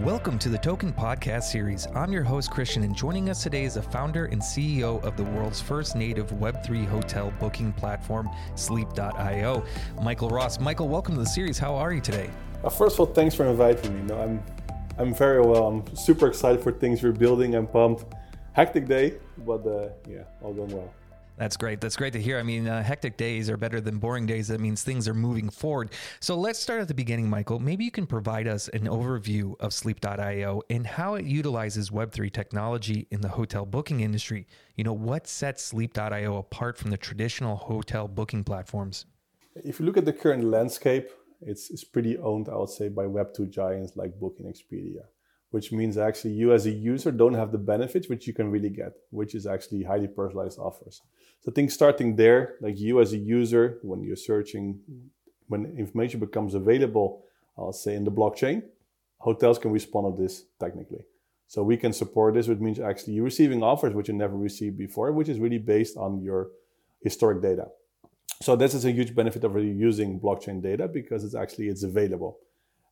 Welcome to the Token Podcast Series. I'm your host, Kristian, and joining us today is the founder and CEO of the world's first native Web3 hotel booking platform, Sleap.io, Michael Ros. Michael, welcome to the series. How are you today? Uh, first of all, thanks for inviting me. No, I'm, I'm very well. I'm super excited for things we're building. I'm pumped. Hectic day, but uh, yeah, all going well. That's great. That's great to hear. I mean, uh, hectic days are better than boring days. That means things are moving forward. So let's start at the beginning, Michael. Maybe you can provide us an overview of Sleap.io and how it utilizes Web3 technology in the hotel booking industry. You know, what sets Sleap.io apart from the traditional hotel booking platforms? If you look at the current landscape, it's, it's pretty owned, I would say, by Web2 giants like Booking Expedia which means actually you as a user don't have the benefits which you can really get, which is actually highly personalized offers. So I think starting there, like you as a user, when you're searching, when information becomes available, I'll say in the blockchain, hotels can respond to this technically. So we can support this, which means actually you're receiving offers which you never received before, which is really based on your historic data. So this is a huge benefit of really using blockchain data because it's actually it's available.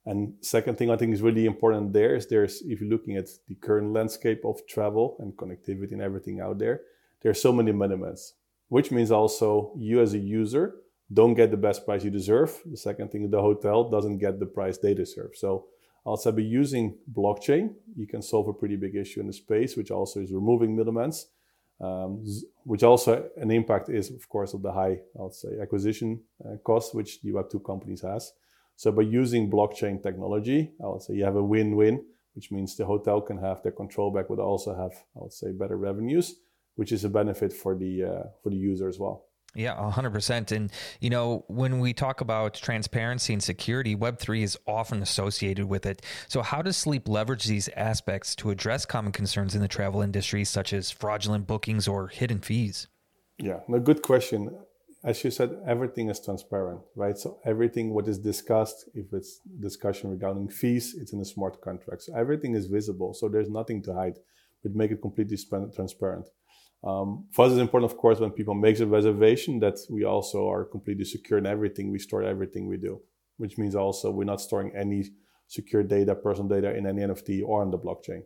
And second thing I think is really important there is there's if you're looking at the current landscape of travel and connectivity and everything out there, there are so many minimums, which means also you as a user don't get the best price you deserve. The second thing, the hotel doesn't get the price they deserve. So also by using blockchain, you can solve a pretty big issue in the space, which also is removing middlemen, um, which also an impact is of course of the high, I'll say, acquisition uh, cost, which the Web2 companies has. So by using blockchain technology, I would say you have a win-win, which means the hotel can have their control back, but also have, I would say, better revenues, which is a benefit for the uh, for the user as well. Yeah, 100%. And, you know, when we talk about transparency and security, Web3 is often associated with it. So, how does Sleap leverage these aspects to address common concerns in the travel industry, such as fraudulent bookings or hidden fees? Yeah, a good question as you said, everything is transparent, right? So everything what is discussed, if it's discussion regarding fees, it's in a smart contract. So everything is visible. So there's nothing to hide. We make it completely transparent. Um, for us, it's important, of course, when people make a reservation that we also are completely secure in everything. We store everything we do, which means also we're not storing any secure data, personal data in any NFT or on the blockchain.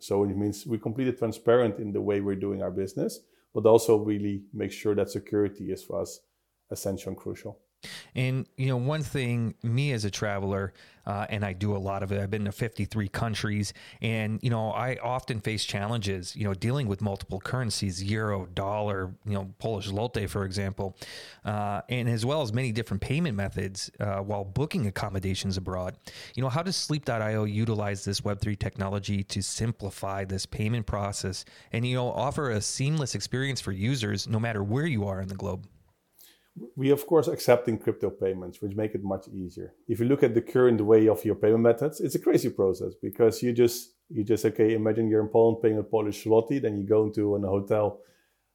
So it means we're completely transparent in the way we're doing our business but also really make sure that security is for us essential and crucial. And you know, one thing, me as a traveler, uh, and I do a lot of it. I've been to 53 countries, and you know, I often face challenges. You know, dealing with multiple currencies, euro, dollar, you know, Polish zloty, for example, uh, and as well as many different payment methods uh, while booking accommodations abroad. You know, how does Sleap.io utilize this Web3 technology to simplify this payment process and you know offer a seamless experience for users no matter where you are in the globe? We of course accepting crypto payments which make it much easier. If you look at the current way of your payment methods it's a crazy process because you just you just okay imagine you're in poland paying a polish zloty then you go into an hotel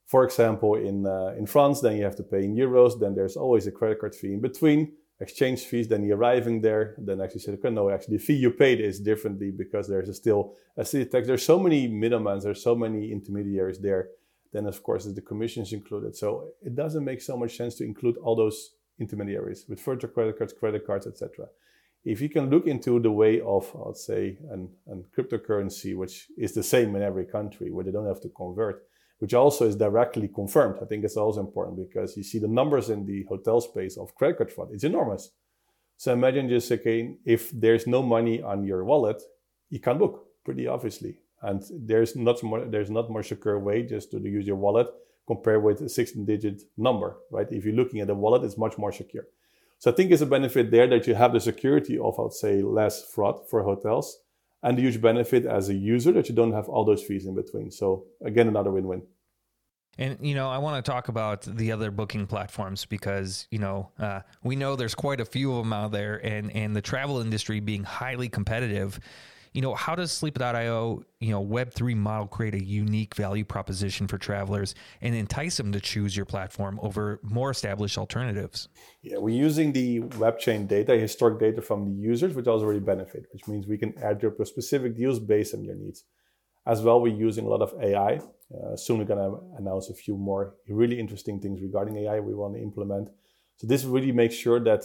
for example in uh, in france then you have to pay in euros then there's always a credit card fee in between exchange fees then you're arriving there then actually say okay no actually the fee you paid is differently because there's a still a city tax. There's so many middlemen there's so many intermediaries there then of course the commissions included. So it doesn't make so much sense to include all those intermediaries with virtual credit cards, credit cards, etc. If you can look into the way of, let's say, an, an cryptocurrency, which is the same in every country, where they don't have to convert, which also is directly confirmed. I think it's also important because you see the numbers in the hotel space of credit card fraud. It's enormous. So imagine just again, if there's no money on your wallet, you can't book pretty obviously. And there's not more there's not more secure way just to use your wallet compared with a 16 digit number, right? If you're looking at a wallet, it's much more secure. So I think it's a benefit there that you have the security of, I'd say, less fraud for hotels and the huge benefit as a user that you don't have all those fees in between. So again, another win-win. And you know, I want to talk about the other booking platforms because you know uh, we know there's quite a few of them out there, and and the travel industry being highly competitive you know, how does Sleap.io, you know, Web3 model create a unique value proposition for travelers and entice them to choose your platform over more established alternatives? Yeah, we're using the web chain data, historic data from the users, which also really benefit, which means we can add your specific deals based on your needs. As well, we're using a lot of AI. Uh, soon we're going to announce a few more really interesting things regarding AI we want to implement. So this really makes sure that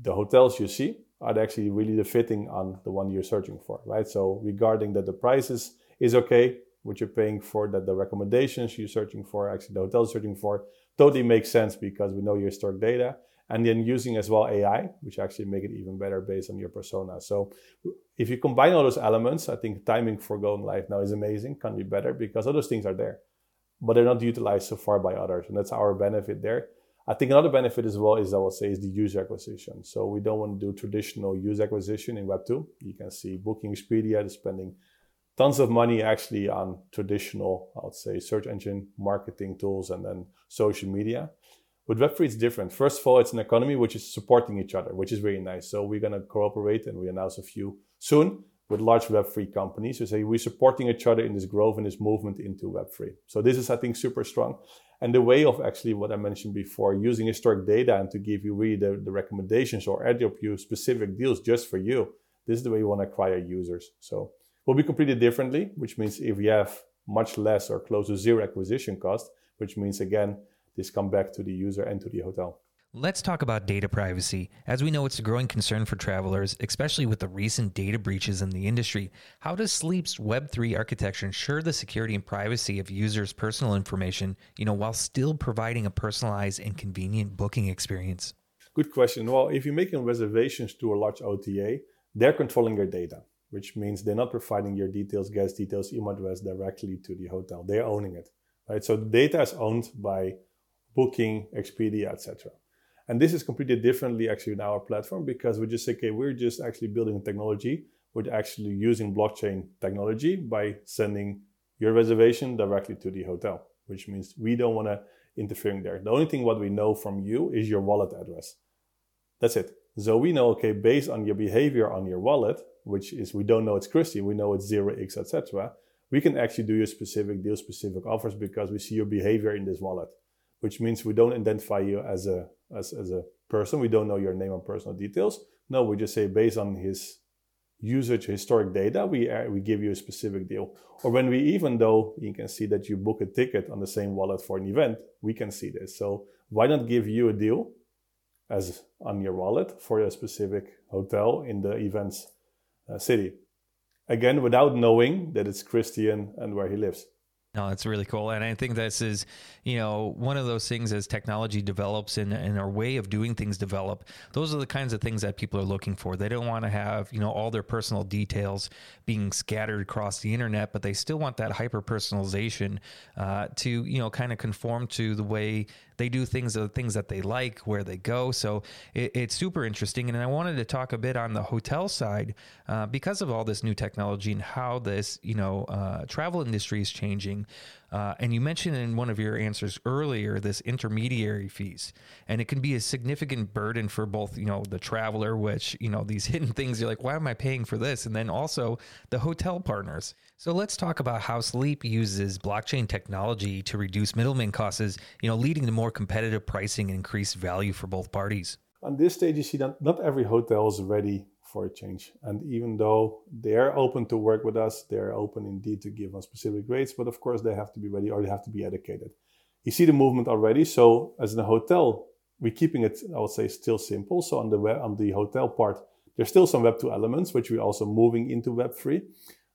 the hotels you see are actually really the fitting on the one you're searching for, right? So regarding that the prices is okay, what you're paying for, that the recommendations you're searching for, actually the hotel searching for, totally makes sense because we know your historic data. And then using as well AI, which actually make it even better based on your persona. So if you combine all those elements, I think timing for going live now is amazing, can be better because all those things are there, but they're not utilized so far by others. And that's our benefit there. I think another benefit as well is I would say is the user acquisition. So we don't want to do traditional user acquisition in Web2. You can see Booking Expedia is spending tons of money actually on traditional, I would say, search engine marketing tools and then social media. With Web3, it's different. First of all, it's an economy which is supporting each other, which is really nice. So we're going to cooperate and we announce a few soon with large Web3 companies who say we're supporting each other in this growth and this movement into Web3. So this is, I think, super strong. And the way of actually what I mentioned before, using historic data and to give you really the, the recommendations or airdrop you specific deals just for you. This is the way you want to acquire users. So we'll be completed differently, which means if you have much less or close to zero acquisition cost, which means again, this come back to the user and to the hotel. Let's talk about data privacy. As we know, it's a growing concern for travelers, especially with the recent data breaches in the industry. How does Sleap's Web3 architecture ensure the security and privacy of users' personal information, you know, while still providing a personalized and convenient booking experience? Good question. Well, if you're making reservations to a large OTA, they're controlling your data which means they're not providing your details, guest details, email address directly to the hotel. They're owning it, right? So the data is owned by Booking, Expedia, etc. And this is completely differently actually in our platform because we just say, okay, we're just actually building technology. We're actually using blockchain technology by sending your reservation directly to the hotel, which means we don't want to interfere there. The only thing what we know from you is your wallet address. That's it. So we know, okay, based on your behavior on your wallet, which is we don't know it's Kristian, we know it's 0x, etc. We can actually do your specific deal, specific offers because we see your behavior in this wallet, which means we don't identify you as a as, as a person. We don't know your name and personal details. No, we just say based on his usage historic data, we uh, we give you a specific deal. Or when we even though you can see that you book a ticket on the same wallet for an event, we can see this. So why not give you a deal as on your wallet for a specific hotel in the events uh, city. Again, without knowing that it's Kristian and where he lives. No, it's really cool. And I think this is, you know, one of those things as technology develops and, and our way of doing things develop, those are the kinds of things that people are looking for. They don't want to have, you know, all their personal details being scattered across the internet, but they still want that hyper personalization uh, to, you know, kind of conform to the way they do things, the things that they like, where they go. So it, it's super interesting. And I wanted to talk a bit on the hotel side uh, because of all this new technology and how this, you know, uh, travel industry is changing. Uh, and you mentioned in one of your answers earlier this intermediary fees, and it can be a significant burden for both, you know, the traveler, which you know these hidden things. You're like, why am I paying for this? And then also the hotel partners. So let's talk about how Sleap uses blockchain technology to reduce middleman costs, you know, leading to more competitive pricing and increased value for both parties. On this stage, you see that not every hotel is ready for a change. And even though they're open to work with us, they're open indeed to give us specific rates, but of course they have to be ready or they have to be educated. You see the movement already. So as in a hotel, we're keeping it, I would say, still simple. So on the web, on the hotel part, there's still some Web 2 elements, which we're also moving into Web 3.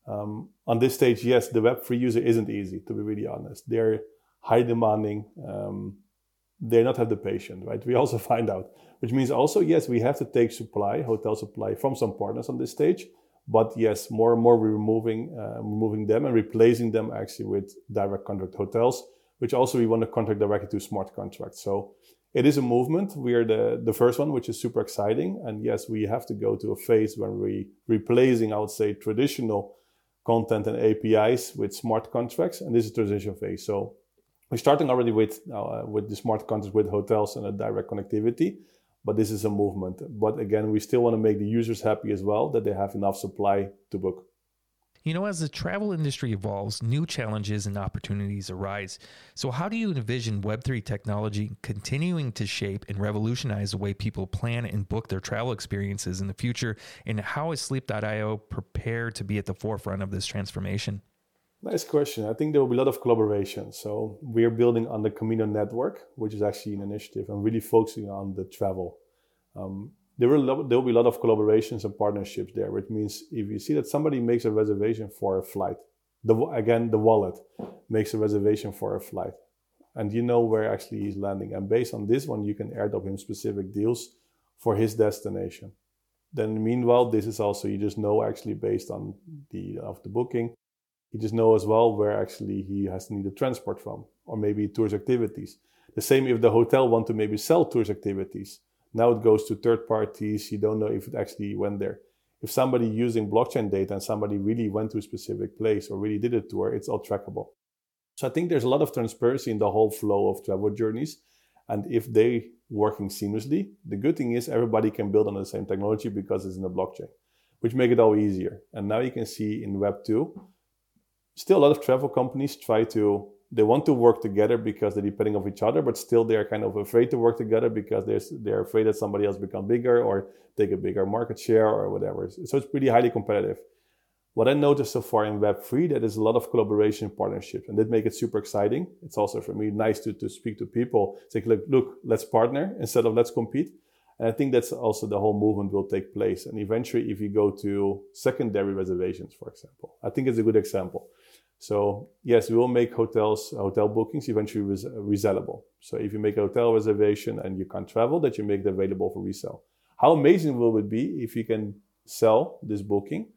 Um, on this stage, yes, the Web 3 user isn't easy, to be really honest. They're high demanding. Um, they not have the patience, right? We also find out, which means also, yes, we have to take supply, hotel supply from some partners on this stage. But yes, more and more we're removing, uh, removing them and replacing them actually with direct contract hotels, which also we want to contract directly to smart contracts. So it is a movement. We are the, the first one, which is super exciting. And yes, we have to go to a phase when we replacing, I would say, traditional content and APIs with smart contracts. And this is a transition phase. So we're starting already with uh, with the smart contracts with hotels and a direct connectivity, but this is a movement. But again, we still want to make the users happy as well that they have enough supply to book. You know, as the travel industry evolves, new challenges and opportunities arise. So, how do you envision Web3 technology continuing to shape and revolutionize the way people plan and book their travel experiences in the future? And how is Sleap.io prepared to be at the forefront of this transformation? Nice question. I think there will be a lot of collaboration. So we are building on the Camino network, which is actually an initiative and really focusing on the travel. Um, there will there will be a lot of collaborations and partnerships there, which means if you see that somebody makes a reservation for a flight, the again the wallet makes a reservation for a flight, and you know where actually he's landing, and based on this one, you can airdrop him specific deals for his destination. Then meanwhile, this is also you just know actually based on the of the booking, you just know as well where actually he has to need a transport from, or maybe tours activities. The same if the hotel want to maybe sell tours activities now it goes to third parties. You don't know if it actually went there. If somebody using blockchain data and somebody really went to a specific place or really did a tour, it's all trackable. So I think there's a lot of transparency in the whole flow of travel journeys. And if they working seamlessly, the good thing is everybody can build on the same technology because it's in the blockchain, which make it all easier. And now you can see in Web 2, still a lot of travel companies try to they want to work together because they're depending on each other, but still they're kind of afraid to work together because they're, they're afraid that somebody else become bigger or take a bigger market share or whatever. So it's pretty highly competitive. What I noticed so far in Web3, that is a lot of collaboration partnerships, and that make it super exciting. It's also for me nice to, to speak to people, say, look, look, let's partner instead of let's compete. And I think that's also the whole movement will take place. And eventually, if you go to secondary reservations, for example, I think it's a good example so yes, we will make hotels, uh, hotel bookings eventually res- resellable. So if you make a hotel reservation and you can't travel, that you make it available for resale. How amazing will it be if you can sell this booking?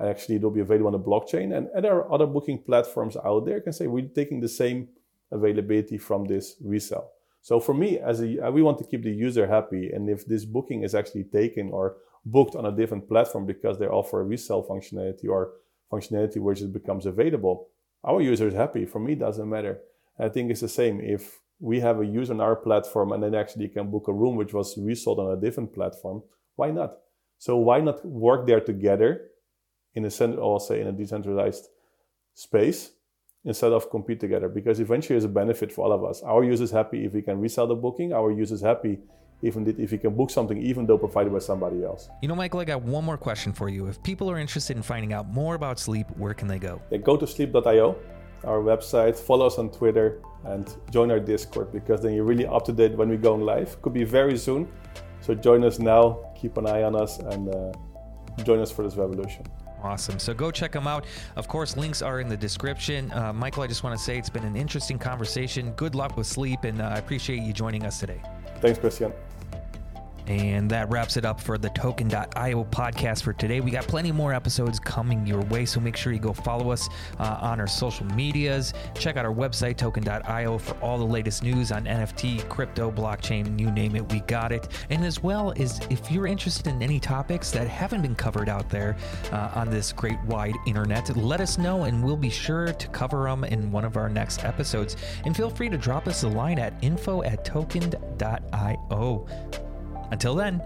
Actually, it will be available on the blockchain, and, and there are other booking platforms out there can say we're taking the same availability from this resale. So for me, as a, we want to keep the user happy, and if this booking is actually taken or booked on a different platform because they offer a resale functionality or functionality which it becomes available, our user is happy. For me, it doesn't matter. I think it's the same. If we have a user on our platform and then actually can book a room which was resold on a different platform, why not? So why not work there together in a center, or say in a decentralized space instead of compete together? Because eventually, it's a benefit for all of us. Our users happy if we can resell the booking. Our users happy even if you can book something, even though provided by somebody else. You know, Michael, I got one more question for you. If people are interested in finding out more about Sleap, where can they go? They go to Sleap.io, our website, follow us on Twitter, and join our Discord because then you're really up to date when we go live. Could be very soon. So join us now, keep an eye on us, and uh, join us for this revolution. Awesome. So go check them out. Of course, links are in the description. Uh, Michael, I just want to say it's been an interesting conversation. Good luck with Sleap, and uh, I appreciate you joining us today. Thanks, Kristian. And that wraps it up for the token.io podcast for today. We got plenty more episodes coming your way, so make sure you go follow us uh, on our social medias. Check out our website, token.io, for all the latest news on NFT, crypto, blockchain, you name it, we got it. And as well as if you're interested in any topics that haven't been covered out there uh, on this great wide internet, let us know and we'll be sure to cover them in one of our next episodes. And feel free to drop us a line at info at token.io. Until then,